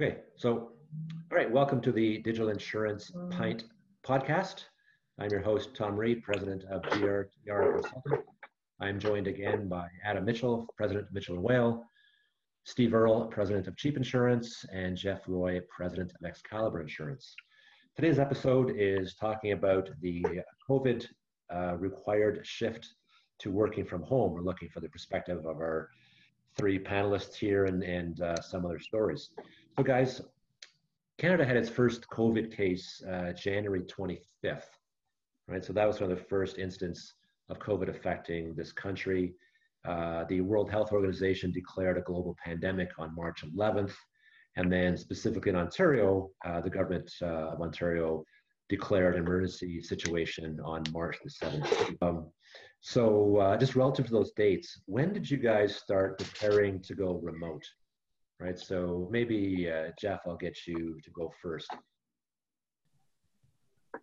Okay, so, all right, welcome to the Digital Insurance Pint podcast. I'm your host, Tom Reed, president of GR Consulting. I'm joined again by Adam Mitchell, president of Mitchell & Whale, Steve Earle, president of Cheap Insurance, and Jeff Roy, president of Excalibur Insurance. Today's episode is talking about the COVID uh, required shift to working from home. We're looking for the perspective of our three panelists here and, and uh, some other stories. So, guys, Canada had its first COVID case uh, January 25th, right? So that was one of the first instance of COVID affecting this country. Uh, the World Health Organization declared a global pandemic on March 11th, and then specifically in Ontario, uh, the government uh, of Ontario declared an emergency situation on March the 7th. Um, so, uh, just relative to those dates, when did you guys start preparing to go remote? Right. So maybe uh, Jeff, I'll get you to go first.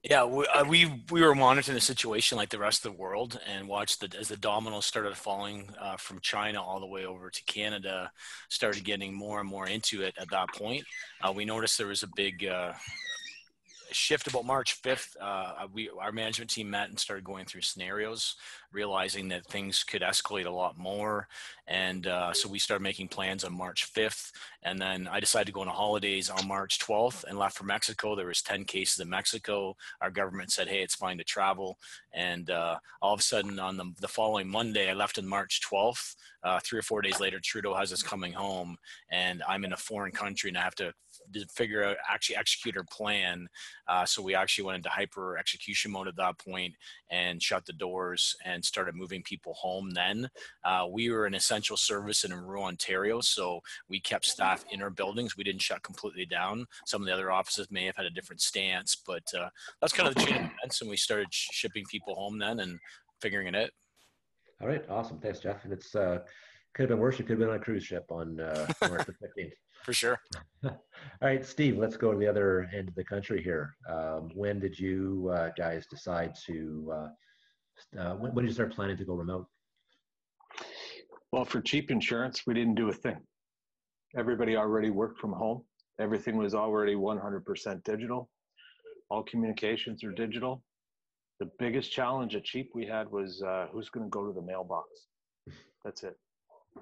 Yeah, we, uh, we, we were monitoring the situation like the rest of the world and watched the, as the dominoes started falling uh, from China all the way over to Canada, started getting more and more into it. At that point, uh, we noticed there was a big uh, shift about March 5th, uh, we our management team met and started going through scenarios, realizing that things could escalate a lot more, and uh, so we started making plans on March 5th. And then I decided to go on holidays on March 12th and left for Mexico. There was 10 cases in Mexico. Our government said, "Hey, it's fine to travel." And uh, all of a sudden, on the, the following Monday, I left on March 12th. Uh, three or four days later, Trudeau has us coming home, and I'm in a foreign country, and I have to to figure out actually execute our plan. Uh, so we actually went into hyper execution mode at that point and shut the doors and started moving people home. Then uh, we were an essential service in rural Ontario, so we kept staff in our buildings. We didn't shut completely down. Some of the other offices may have had a different stance, but uh, that's kind of the chain of events. And we started shipping people home then and figuring it out. All right, awesome. Thanks, Jeff. And it's uh, could have been worse. You could have been on a cruise ship on uh, March the 15th. For sure. All right, Steve, let's go to the other end of the country here. Um, when did you uh, guys decide to, uh, uh, when, when did you start planning to go remote? Well, for cheap insurance, we didn't do a thing. Everybody already worked from home. Everything was already 100% digital. All communications are digital. The biggest challenge at cheap we had was uh, who's going to go to the mailbox. That's it.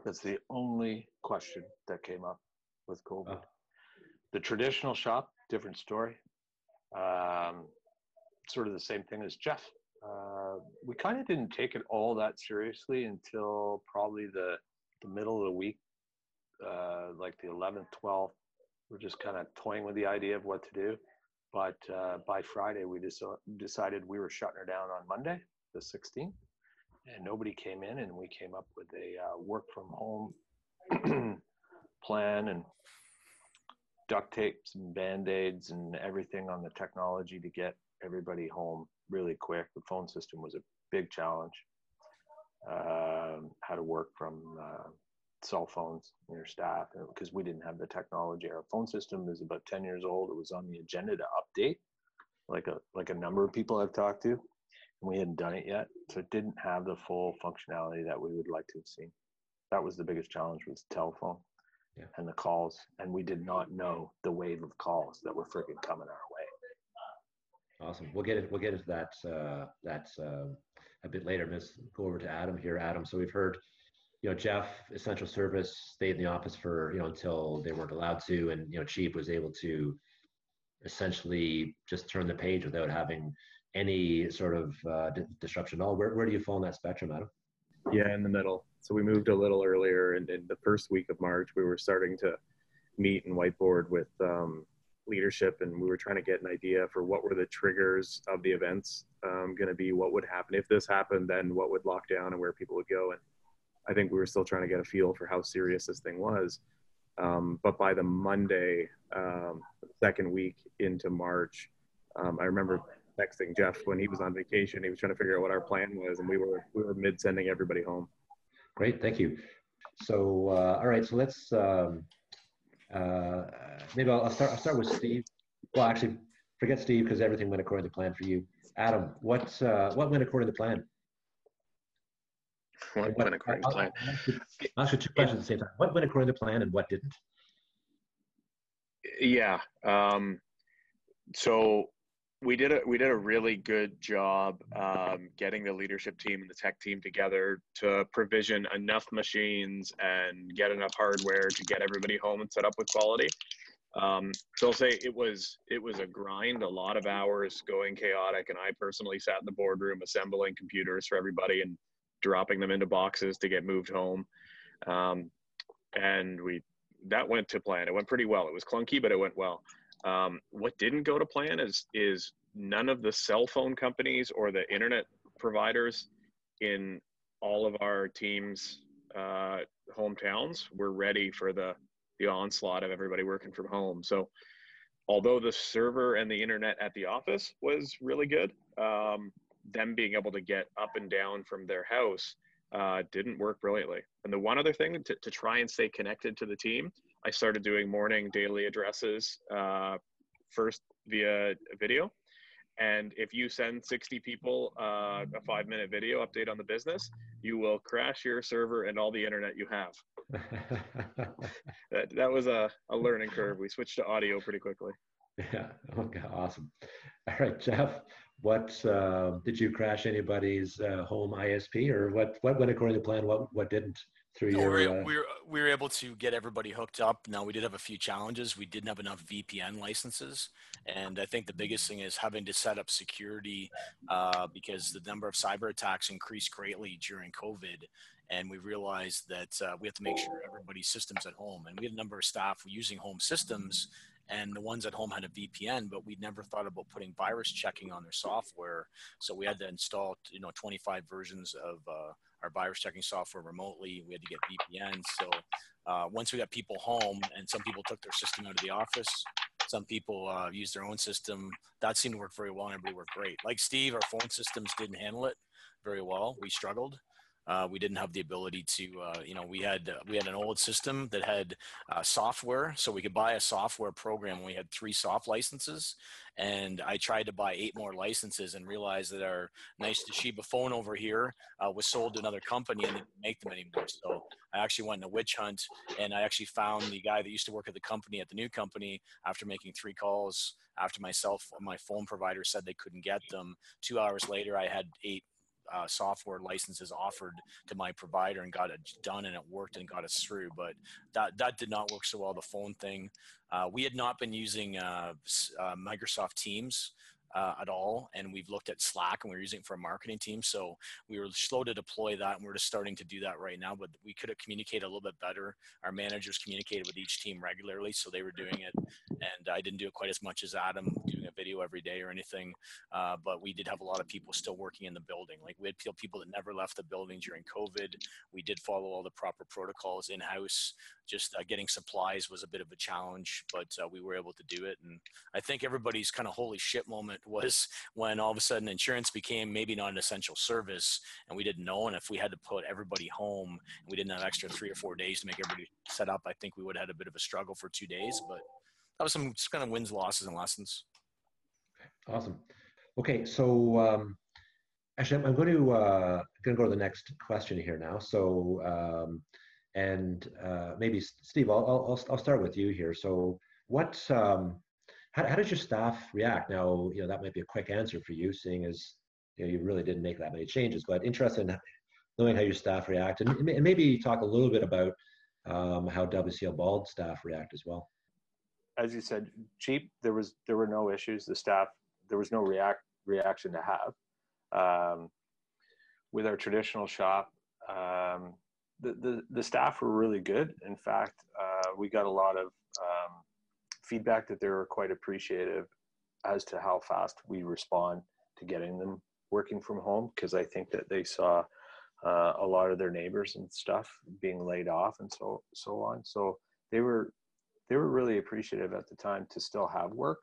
That's the only question that came up with COVID. Oh. The traditional shop, different story. Um, sort of the same thing as Jeff. Uh, we kind of didn't take it all that seriously until probably the, the middle of the week, uh, like the 11th, 12th. We're just kind of toying with the idea of what to do. But uh, by Friday, we just decided we were shutting her down on Monday, the 16th and nobody came in and we came up with a uh, work from home plan and duct tapes and band-aids and everything on the technology to get everybody home really quick. The phone system was a big challenge. Uh, how to work from uh, cell phones and your staff because we didn't have the technology. Our phone system is about 10 years old. It was on the agenda to update like a like a number of people i've talked to. And we hadn't done it yet. So it didn't have the full functionality that we would like to have seen. That was the biggest challenge was telephone yeah. and the calls. And we did not know the wave of calls that were freaking coming our way. Awesome. We'll get it. We'll get into that. Uh, that uh, a bit later. Let's go over to Adam here. Adam. So we've heard, you know, Jeff, essential service, stayed in the office for you know until they weren't allowed to, and you know, Cheap was able to essentially just turn the page without having any sort of uh, disruption at all. Where, where do you fall in that spectrum, Adam? Yeah, in the middle. So we moved a little earlier, and in the first week of March, we were starting to meet and whiteboard with um, leadership, and we were trying to get an idea for what were the triggers of the events um, going to be, what would happen if this happened, then what would lock down, and where people would go. And I think we were still trying to get a feel for how serious this thing was. Um, but by the Monday, um, second week into March, um, I remember texting Jeff when he was on vacation. He was trying to figure out what our plan was, and we were we were mid sending everybody home. Great, thank you. So, uh, all right, so let's um, uh, maybe I'll, I'll, start. I'll start with Steve. Well, actually, forget Steve because everything went according to plan for you. Adam, what uh, what went according to plan? What went according to plan? I'll ask you two questions at the same time. What went according to plan, and what didn't? Yeah. Um, so we did a we did a really good job um, getting the leadership team and the tech team together to provision enough machines and get enough hardware to get everybody home and set up with quality. Um, so I'll say it was it was a grind, a lot of hours going chaotic, and I personally sat in the boardroom assembling computers for everybody and dropping them into boxes to get moved home. Um, and we that went to plan. It went pretty well. It was clunky, but it went well. Um, what didn't go to plan is is none of the cell phone companies or the internet providers in all of our teams' uh, hometowns were ready for the the onslaught of everybody working from home. So, although the server and the internet at the office was really good, um, them being able to get up and down from their house uh, didn't work brilliantly. And the one other thing to, to try and stay connected to the team, I started doing morning daily addresses uh, first via video. And if you send 60 people uh, a five minute video update on the business, you will crash your server and all the internet you have. that, that was a, a learning curve. We switched to audio pretty quickly. Yeah. Okay. Awesome. All right, Jeff. What uh, did you crash anybody's uh, home ISP, or what? What went according to plan? What what didn't? Through no, your, we, uh... we, were, we were able to get everybody hooked up. Now we did have a few challenges. We didn't have enough VPN licenses, and I think the biggest thing is having to set up security uh, because the number of cyber attacks increased greatly during COVID, and we realized that uh, we have to make sure everybody's systems at home. And we had a number of staff using home systems and the ones at home had a VPN, but we never thought about putting virus checking on their software. So we had to install, you know, 25 versions of uh, our virus checking software remotely. We had to get VPN. So uh, once we got people home, and some people took their system out of the office, some people uh, used their own system. That seemed to work very well, and everybody worked great. Like Steve, our phone systems didn't handle it very well. We struggled. Uh, we didn't have the ability to, uh, you know, we had uh, we had an old system that had uh, software, so we could buy a software program. We had three soft licenses, and I tried to buy eight more licenses and realized that our nice Toshiba phone over here uh, was sold to another company and didn't make them anymore. So I actually went in a witch hunt, and I actually found the guy that used to work at the company at the new company after making three calls after myself my phone provider said they couldn't get them two hours later i had eight uh, software licenses offered to my provider and got it done and it worked and got us through. But that that did not work so well. The phone thing, uh, we had not been using uh, uh Microsoft Teams uh, at all. And we've looked at Slack and we are using it for a marketing team. So we were slow to deploy that and we're just starting to do that right now. But we could have communicated a little bit better. Our managers communicated with each team regularly. So they were doing it. And I didn't do it quite as much as Adam doing video every day or anything. Uh, but we did have a lot of people still working in the building. Like we had people that never left the building during COVID. We did follow all the proper protocols in house. Just uh, getting supplies was a bit of a challenge, but uh, we were able to do it. And I think everybody's kind of holy shit moment was when all of a sudden insurance became maybe not an essential service and we didn't know. And if we had to put everybody home and we didn't have extra three or four days to make everybody set up, I think we would have had a bit of a struggle for two days. But that was some kind of wins, losses, and lessons. Awesome. Okay, so um, actually, I'm going to uh, going to go to the next question here now. So, um, and uh, maybe Steve, I'll, I'll I'll start with you here. So, what um, how, how did your staff react? Now, you know, that might be a quick answer for you, seeing as you know you really didn't make that many changes. But interested in knowing how your staff react, and, and maybe talk a little bit about um, how WCL Bald staff react as well. As you said, cheap. There was there were no issues. The staff there was no react reaction to have. Um, with our traditional shop, um, the, the the staff were really good. In fact, uh, we got a lot of um, feedback that they were quite appreciative as to how fast we respond to getting them working from home because I think that they saw uh, a lot of their neighbors and stuff being laid off and so so on. So they were they were really appreciative at the time to still have work,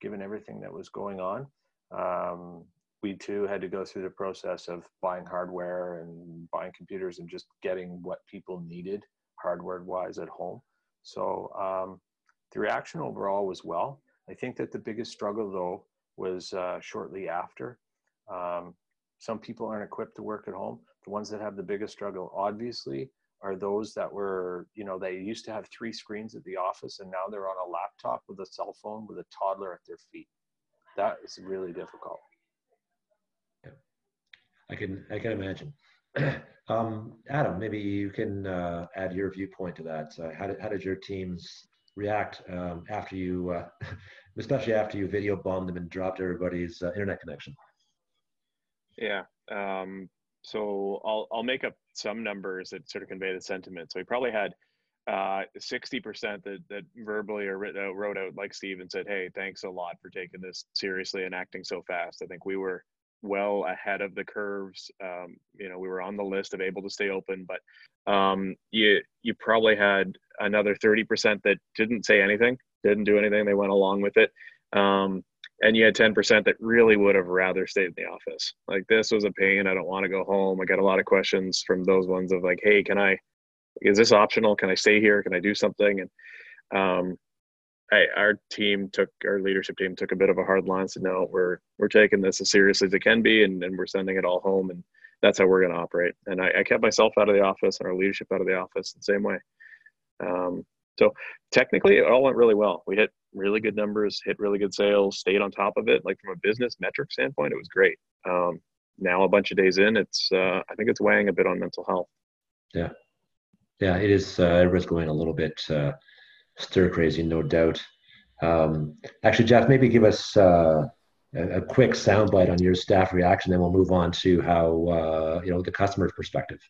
given everything that was going on. Um, we too had to go through the process of buying hardware and buying computers and just getting what people needed hardware wise at home. So um, the reaction overall was well. I think that the biggest struggle, though, was uh, shortly after. Um, some people aren't equipped to work at home. The ones that have the biggest struggle, obviously, are those that were, you know, they used to have three screens at the office and now they're on a laptop with a cell phone with a toddler at their feet. That is really difficult. Yeah. I can I can imagine. um, Adam, maybe you can uh, add your viewpoint to that. Uh, how did how did your teams react um, after you, uh, especially after you video bombed them and dropped everybody's uh, internet connection? Yeah. Um, so I'll I'll make up some numbers that sort of convey the sentiment. So we probably had uh, 60% that, that verbally or wrote out, wrote out like Steve and said, Hey, thanks a lot for taking this seriously and acting so fast. I think we were well ahead of the curves. Um, you know, we were on the list of able to stay open, but um, you, you probably had another 30% that didn't say anything, didn't do anything. They went along with it. Um, and you had 10% that really would have rather stayed in the office. Like this was a pain. I don't want to go home. I got a lot of questions from those ones of like, Hey, can I, is this optional? Can I stay here? Can I do something? And um, I, our team took our leadership team took a bit of a hard line. Said no, we're we're taking this as seriously as it can be, and, and we're sending it all home, and that's how we're going to operate. And I, I, kept myself out of the office and our leadership out of the office the same way. Um, so technically, it all went really well. We hit really good numbers, hit really good sales, stayed on top of it. Like from a business metric standpoint, it was great. Um, now a bunch of days in, it's uh, I think it's weighing a bit on mental health. Yeah, yeah, it is. Uh, everybody's going a little bit uh, stir crazy, no doubt. Um, actually, Jeff, maybe give us uh, a, a, quick soundbite on your staff reaction, then we'll move on to how uh, you know the customer's perspective.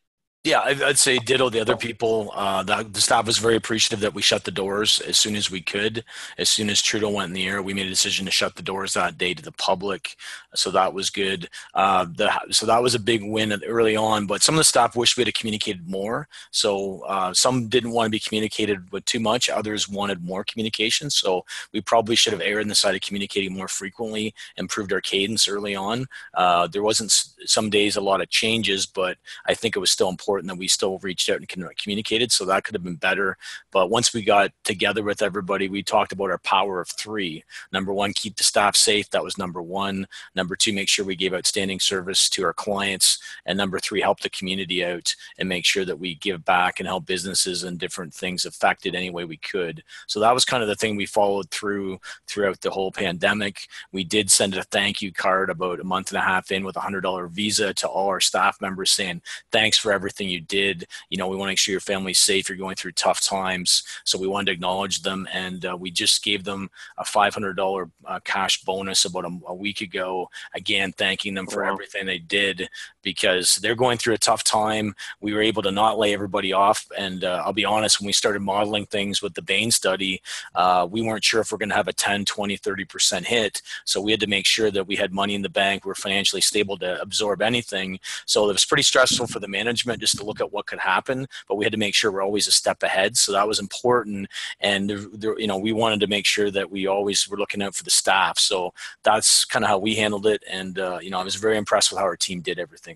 Yeah, I'd say ditto the other people. Uh, the, the, staff was very appreciative that we shut the doors as soon as we could. As soon as Trudeau went in the air, we made a decision to shut the doors that day to the public. So that was good. Uh, the, so that was a big win early on. But some of the staff wished we had communicated more. So uh, some didn't want to be communicated with too much. Others wanted more communication. So we probably should have erred on the side of communicating more frequently, improved our cadence early on. Uh, there wasn't some days a lot of changes, but I think it was still important important that we still reached out and uh, communicated. So that could have been better. But once we got together with everybody, we talked about our power of three. Number one, keep the staff safe. That was number one. Number two, make sure we gave outstanding service to our clients. And number three, help the community out and make sure that we give back and help businesses and different things affected any way we could. So that was kind of the thing we followed through throughout the whole pandemic. We did send a thank you card about a month and a half in with a hundred dollar visa to all our staff members saying thanks for everything you did. You know, we want to make sure your family's safe. You're going through tough times, so we wanted to acknowledge them, and uh, we just gave them a $500 uh, cash bonus about a, a, week ago. Again, thanking them for wow. everything they did because they're going through a tough time. We were able to not lay everybody off, and uh, I'll be honest, when we started modeling things with the Bain study, uh, we weren't sure if we're going to have a 10, 20, 30% hit. So we had to make sure that we had money in the bank, we're financially stable to absorb anything. So it was pretty stressful for the management just to look at what could happen, but we had to make sure we're always a step ahead. So that was important. And, there, you know, we wanted to make sure that we always were looking out for the staff. So that's kind of how we handled it. And, uh, you know, I was very impressed with how our team did everything.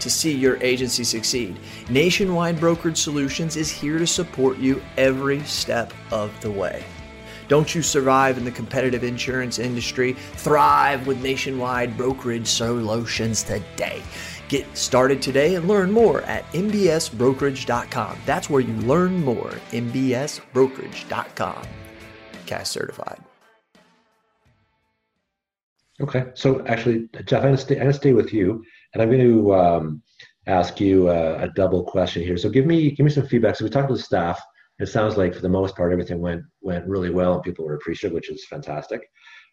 to see your agency succeed. Nationwide Brokerage Solutions is here to support you every step of the way. Don't you survive in the competitive insurance industry? Thrive with Nationwide Brokerage Solutions today. Get started today and learn more at nbsbrokerage.com. That's where you learn more. nbsbrokerage.com. CAS certified. Okay, so actually, Jeff, I'm going to stay, I'm going to stay with you. And I'm going to um, ask you a, a, double question here. So give me give me some feedback. So we talked to the staff. It sounds like for the most part everything went went really well and people were appreciative, which is fantastic.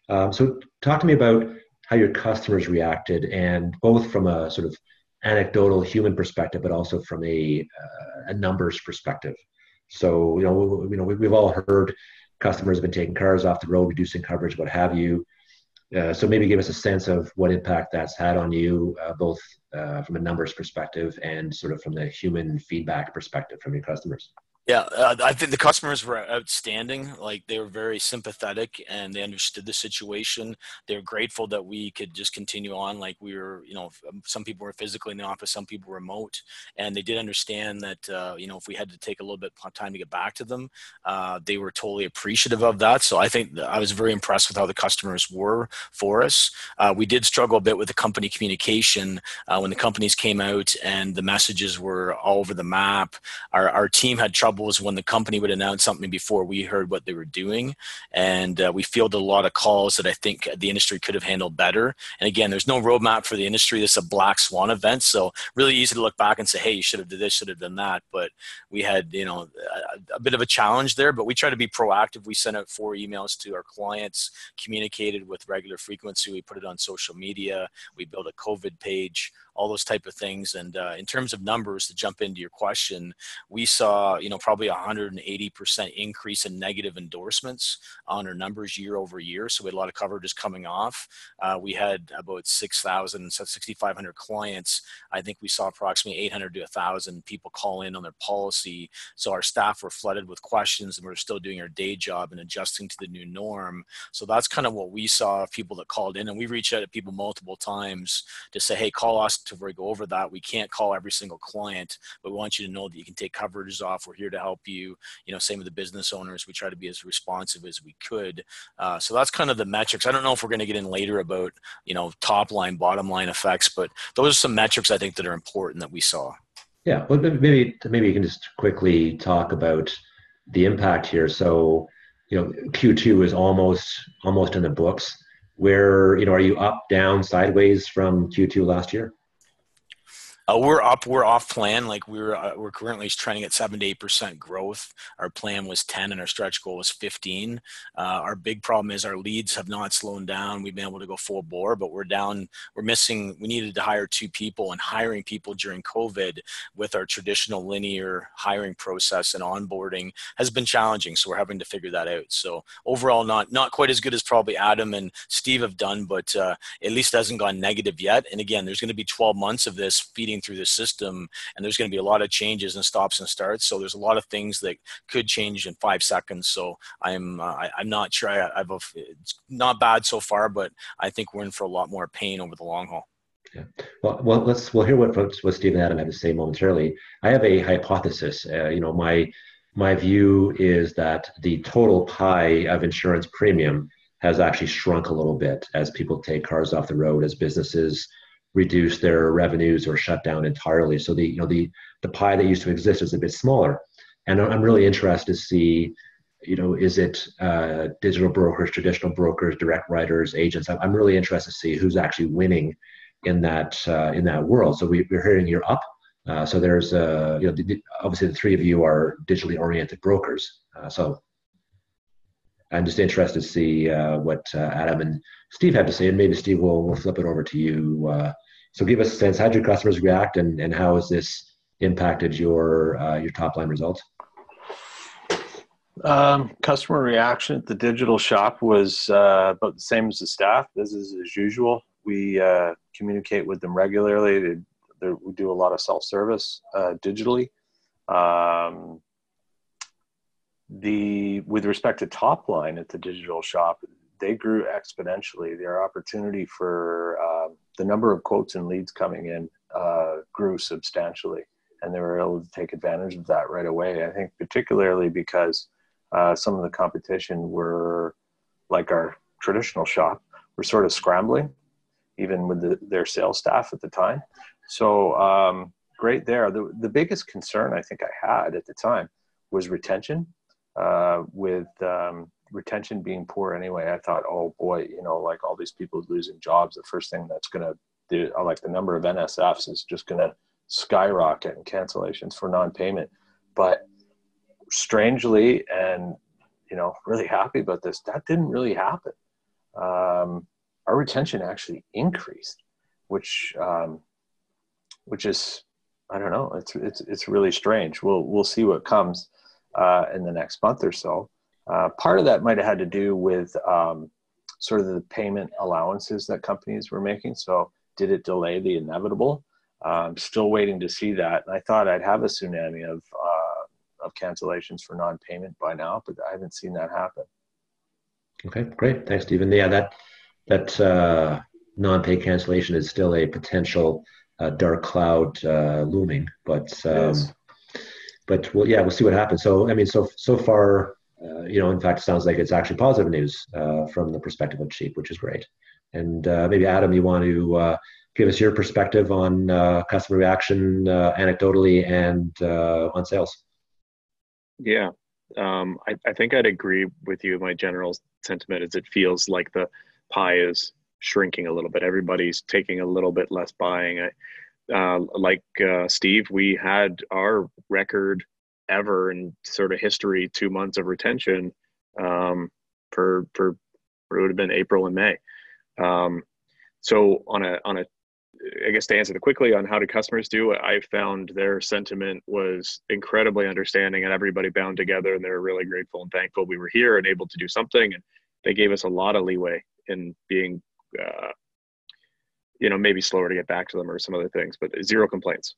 Um, so talk to me about how your customers reacted, and both from a sort of anecdotal human perspective, but also from a, uh, a numbers perspective. So you know, you know, we've all heard customers have been taking cars off the road, reducing coverage, what have you. Uh, so maybe give us a sense of what impact that's had on you, uh, both uh, from a numbers perspective and sort of from the human feedback perspective from your customers. Yeah, uh, I think the customers were outstanding. Like they were very sympathetic and they understood the situation. They were grateful that we could just continue on. Like we were, you know, um, some people were physically in the office, some people remote, and they did understand that, uh, you know, if we had to take a little bit of time to get back to them, uh, they were totally appreciative of that. So I think I was very impressed with how the customers were for us. Uh, we did struggle a bit with the company communication uh, when the companies came out and the messages were all over the map. Our, our team had trouble was when the company would announce something before we heard what they were doing. And uh, we fielded a lot of calls that I think the industry could have handled better. And again, there's no roadmap for the industry. This is a black swan event. So really easy to look back and say, hey, you should have done this, should have done that. But we had, you know, a, a bit of a challenge there, but we try to be proactive. We sent out four emails to our clients, communicated with regular frequency. We put it on social media. We built a COVID page all those type of things. And uh, in terms of numbers, to jump into your question, we saw you know probably 180 percent increase in negative endorsements on our numbers year over year. So we had a lot of coverages coming off. Uh, we had about 6,000, 6,500 clients. I think we saw approximately 800 to 1,000 people call in on their policy. So our staff were flooded with questions, and we we're still doing our day job and adjusting to the new norm. So that's kind of what we saw of people that called in, and we reached out to people multiple times to say, "Hey, call us to go over that. We can't call every single client, but we want you to know that you can take coverages off. We're here to help you. You know, same with the business owners. We try to be as responsive as we could. Uh, so that's kind of the metrics. I don't know if we're going to get in later about you know top line, bottom line effects, but those are some metrics I think that are important that we saw. Yeah, well, maybe maybe you can just quickly talk about the impact here. So, you know, Q2 is almost almost in the books. Where you know, are you up, down, sideways from Q2 last year? Uh, we're up. We're off plan. Like we're uh, we're currently trending at seven to eight percent growth. Our plan was ten, and our stretch goal was fifteen. Uh, our big problem is our leads have not slowed down. We've been able to go full bore, but we're down. We're missing. We needed to hire two people, and hiring people during COVID with our traditional linear hiring process and onboarding has been challenging. So we're having to figure that out. So overall, not not quite as good as probably Adam and Steve have done, but uh, at least hasn't gone negative yet. And again, there's going to be 12 months of this feeding through the system and there's going to be a lot of changes and stops and starts so there's a lot of things that could change in five seconds so i'm uh, I, am not sure I, i've a, it's not bad so far but i think we're in for a lot more pain over the long haul yeah. Well, well, let's we'll hear what what Steve and Adam have to say momentarily. I have a hypothesis. Uh, you know, my my view is that the total pie of insurance premium has actually shrunk a little bit as people take cars off the road, as businesses reduce their revenues or shut down entirely. So the you know the the pie that used to exist is a bit smaller, and I'm really interested to see, you know, is it uh, digital brokers, traditional brokers, direct writers, agents? I'm really interested to see who's actually winning in that uh, in that world. So we, we're hearing you're up. Uh, so there's uh, you know the, obviously the three of you are digitally oriented brokers. Uh, so I'm just interested to see uh, what uh, Adam and Steve have to say, and maybe Steve will, will flip it over to you uh, so give us a sense, how did your customers react and, and how has this impacted your, uh, your top line results? Um, customer reaction at the digital shop was uh, about the same as the staff. Business as usual. We uh, communicate with them regularly. They, we do a lot of self service digitally. Um, the with respect to top line at the digital shop, they grew exponentially. Their opportunity for uh, the number of quotes and leads coming in uh, grew substantially, and they were able to take advantage of that right away. I think particularly because uh, some of the competition were like our traditional shop were sort of scrambling, even with the, their sales staff at the time. So um, great there. The, the biggest concern I think I had at the time was retention. Uh, with um, retention being poor anyway, I thought, oh boy, you know, like all these people losing jobs, the first thing that's going to do, like the number of NSFs is just going to skyrocket and cancellations for non-payment. But strangely, and you know, really happy about this, that didn't really happen. Um, our retention actually increased, which um, which is I don't know. It's it's it's really strange. We'll we'll see what comes uh, in the next month or so. Uh, part of that might have had to do with um, sort of the payment allowances that companies were making. So did it delay the inevitable? I'm um, still waiting to see that. And I thought I'd have a tsunami of uh, of cancellations for non-payment by now, but I haven't seen that happen. Okay, great. Thanks, Stephen. Yeah, that that uh, non-pay cancellation is still a potential uh, dark cloud uh, looming, but um, but well, yeah, we'll see what happens. So, I mean, so so far, uh, you know, in fact, it sounds like it's actually positive news uh, from the perspective of Cheap, which is great. And uh, maybe Adam, you want to uh, give us your perspective on customer reaction, anecdotally, and on sales. Yeah, um, I, I think I'd agree with you. My general sentiment is it feels like the pie is shrinking a little bit. Everybody's taking a little bit less buying. I, uh, like uh, Steve, we had our record ever in sort of history two months of retention um, for for it would have been April and May. Um, so on a on a I guess to answer the quickly on how do customers do, I found their sentiment was incredibly understanding and everybody bound together and they were really grateful and thankful we were here and able to do something and they gave us a lot of leeway in being uh, you know maybe slower to get back to them or some other things but zero complaints.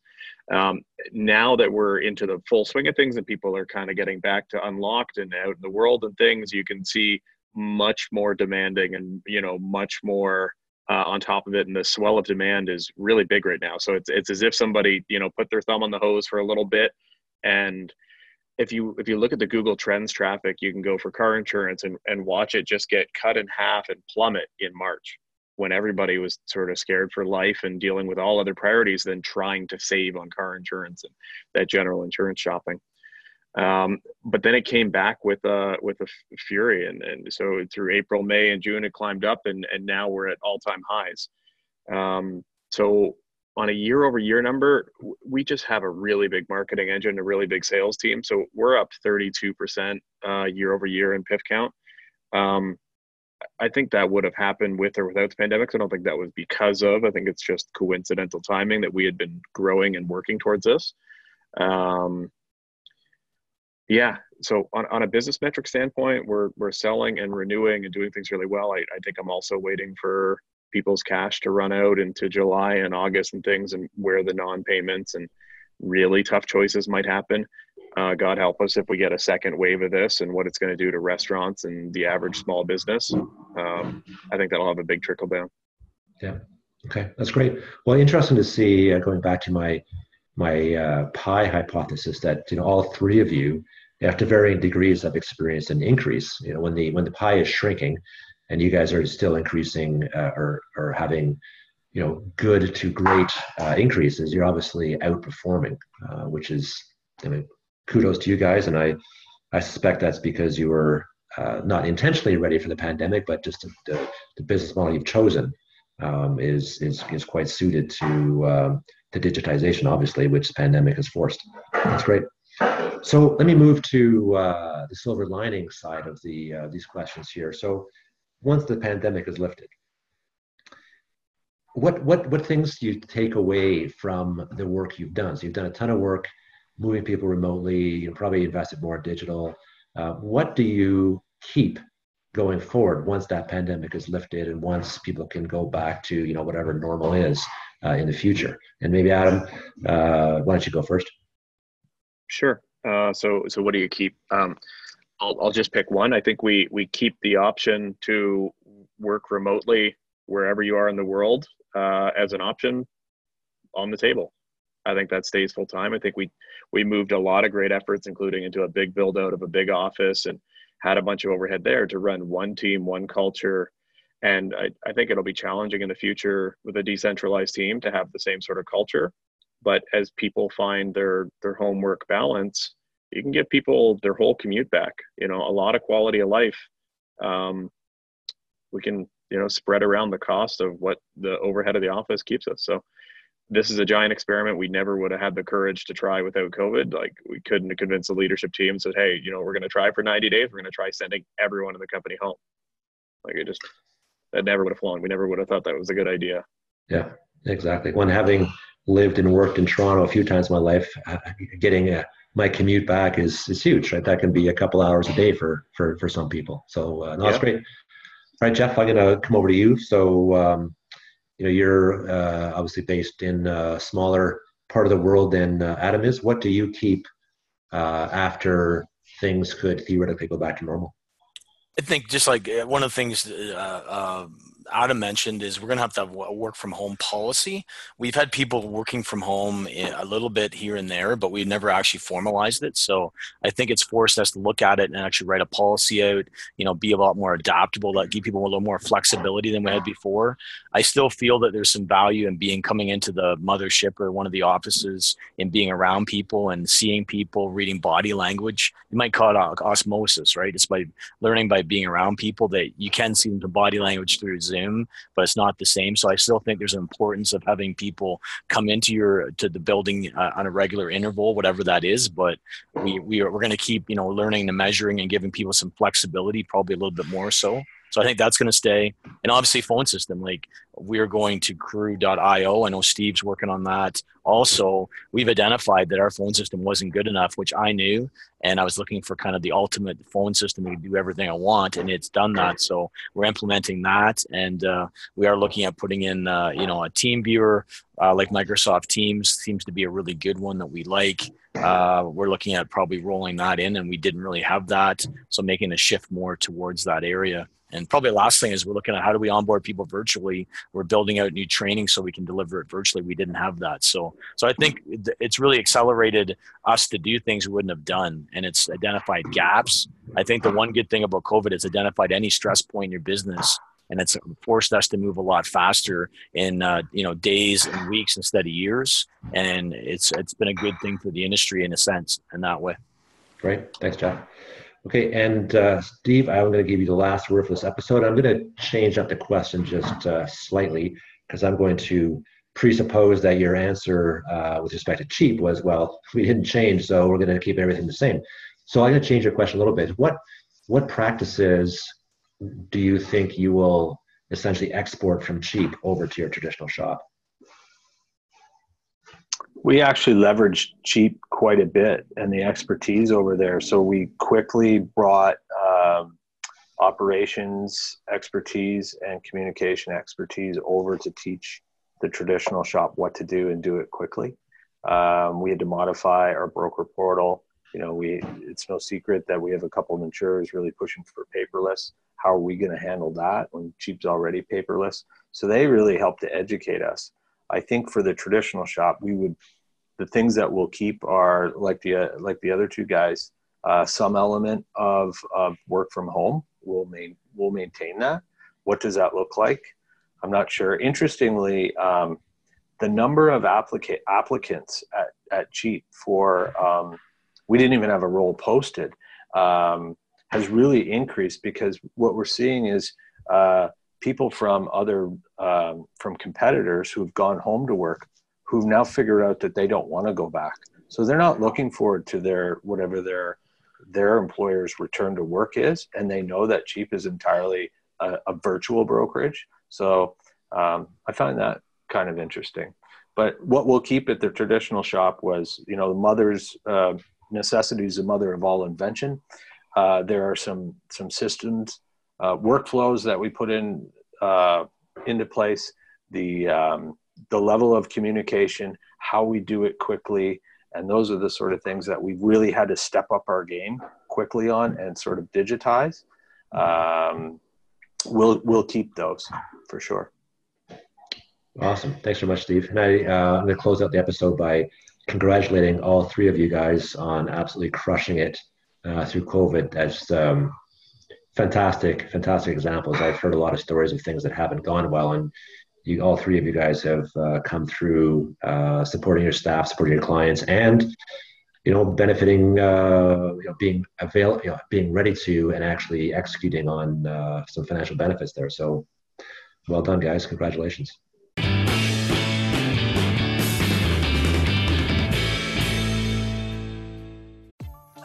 Um, now that we're into the full swing of things and people are kind of getting back to unlocked and out in the world and things you can see much more demanding and you know much more uh, on top of it. And the swell of demand is really big right now. So it's, it's as if somebody you know put their thumb on the hose for a little bit. And if you if you look at the google trends traffic you can go for car insurance and, and watch it just get cut in half and plummet in march when everybody was sort of scared for life and dealing with all other priorities than trying to save on car insurance and that general insurance shopping. Um, but then it came back with a with a fury, and, and so through April, May, and June, it climbed up, and and now we're at all time highs. Um, so on a year over year number, we just have a really big marketing engine, a really big sales team. So we're up 32% uh, year over year in PIF count. Um, I think that would have happened with or without the pandemic. I don't think that was because of. I think it's just coincidental timing that we had been growing and working towards this. Um, yeah. So on, on a business metric standpoint, we're we're selling and renewing and doing things really well. I, I think I'm also waiting for people's cash to run out into July and August and things, and where the non-payments and really tough choices might happen. Uh, God help us if we get a second wave of this and what it's going to do to restaurants and the average small business. Um, I think that'll have a big trickle down. Yeah. Okay, that's great. Well, interesting to see. Uh, going back to my my uh, pie hypothesis, that you know all three of you, after varying degrees, have experienced an increase. You know, when the when the pie is shrinking, and you guys are still increasing uh, or or having you know good to great uh, increases, you're obviously outperforming, uh, which is I mean kudos to you guys. And I, I suspect that's because you were uh, not intentionally ready for the pandemic, but just the, the business model you've chosen um, is, is, is quite suited to, um, to digitization, obviously, which the pandemic has forced. That's great. So let me move to uh, the silver lining side of the, uh, these questions here. So once the pandemic is lifted, what, what, what things do you take away from the work you've done? So you've done a ton of work moving people remotely, you probably invested more in digital. Uh, what do you keep going forward once that pandemic is lifted and once people can go back to you know whatever normal is uh, in the future? And maybe Adam, uh, why don't you go first? Sure. Uh, so so what do you keep? Um, I'll I'll just pick one. I think we we keep the option to work remotely wherever you are in the world uh, as an option on the table. I think that stays full time. I think we we moved a lot of great efforts, including into a big build out of a big office and had a bunch of overhead there to run one team, one culture. And I, I think it'll be challenging in the future with a decentralized team to have the same sort of culture. But as people find their their homework balance, you can give people their whole commute back. You know, a lot of quality of life. Um, we can you know spread around the cost of what the overhead of the office keeps us. So this is a giant experiment we never would have had the courage to try without COVID. Like we couldn't convince the leadership team said, hey, you know, we're going to try for 90 days. We're going to try sending everyone in the company home. Like it just that never would have flown. We never would have thought that was a good idea. Yeah, exactly. When having lived and worked in Toronto a few times in my life, uh, getting a, my commute back is is huge. Right, that can be a couple hours a day for for for some people. So uh, no, that's great. All right, Jeff, I'm gonna come over to you. So um, you know you're uh, obviously based in a smaller part of the world than uh, Adam is. What do you keep uh, after things could theoretically go back to normal? I think just like uh, one of the things uh, uh, Adam mentioned is we're going to have to have a work from home policy. We've had people working from home a little bit here and there, but we've never actually formalized it. So I think it's forced us to look at it and actually write a policy out, you know, be a lot more adaptable, that give people a little more flexibility than we had before. I still feel that there's some value in being coming into the mothership or one of the offices and being around people and seeing people, reading body language. You might call it osmosis, right? It's by learning by being around people that you can see the body language through Zoom Zoom, but it's not the same. So I still think there's an importance of having people come into your to the building uh, on a regular interval, whatever that is. But we we are, we're going to keep you know learning and measuring and giving people some flexibility, probably a little bit more so. So I think that's going to stay. And obviously, phone system. Like we're going to crew.io. I know Steve's working on that. Also, we've identified that our phone system wasn't good enough, which I knew. And I was looking for kind of the ultimate phone system to do everything I want, and it's done that. So we're implementing that, and uh, we are looking at putting in, uh, you know, a team viewer uh, like Microsoft Teams seems to be a really good one that we like. Uh, we're looking at probably rolling that in, and we didn't really have that, so making a shift more towards that area. And probably last thing is we're looking at how do we onboard people virtually. We're building out new training so we can deliver it virtually. We didn't have that, so so I think it's really accelerated us to do things we wouldn't have done, and it's identified gaps. I think the one good thing about COVID is identified any stress point in your business, and it's forced us to move a lot faster in uh, you know days and weeks instead of years. And it's it's been a good thing for the industry in a sense in that way. Great, thanks, Jeff. Okay, and uh, Steve, I'm going to give you the last word for this episode. I'm going to change up the question just uh, slightly because I'm going to presuppose that your answer uh, with respect to cheap was, well, we didn't change, so we're going to keep everything the same. So I'm going to change your question a little bit. What what practices do you think you will essentially export from cheap over to your traditional shop? We actually leveraged Cheap quite a bit and the expertise over there. So we quickly brought um, operations expertise and communication expertise over to teach the traditional shop what to do and do it quickly. Um, we had to modify our broker portal. You know, we it's no secret that we have a couple of insurers really pushing for paperless. How are we going to handle that when Cheap's already paperless? So they really helped to educate us. I think for the traditional shop, we would the things that we'll keep are like the uh, like the other two guys. Uh, some element of, of work from home. We'll main we'll maintain that. What does that look like? I'm not sure. Interestingly, um, the number of applica- applicants at, at Cheap for um, we didn't even have a role posted um, has really increased because what we're seeing is uh, people from other um, from competitors who've gone home to work who've now figured out that they don't want to go back. So they're not looking forward to their whatever their their employer's return to work is and they know that cheap is entirely a, a virtual brokerage. So um, i find that kind of interesting. But what we'll keep at the traditional shop was you know the mother's uh, necessity is the mother of all invention. Uh, there are some some systems uh, workflows that we put in uh, into place, the um, the level of communication, how we do it quickly, and those are the sort of things that we really had to step up our game quickly on and sort of digitize. Um, we'll we'll keep those for sure. Awesome. Thanks very much, Steve. And I, uh, I'm going to close out the episode by congratulating all three of you guys on absolutely crushing it uh, through COVID. As um, fantastic, fantastic examples. I've heard a lot of stories of things that haven't gone well, and you, all three of you guys have uh, come through uh, supporting your staff, supporting your clients, and you know, benefiting, uh, you know, being avail, you know, being ready to and actually executing on uh, some financial benefits there. So, well done, guys! Congratulations.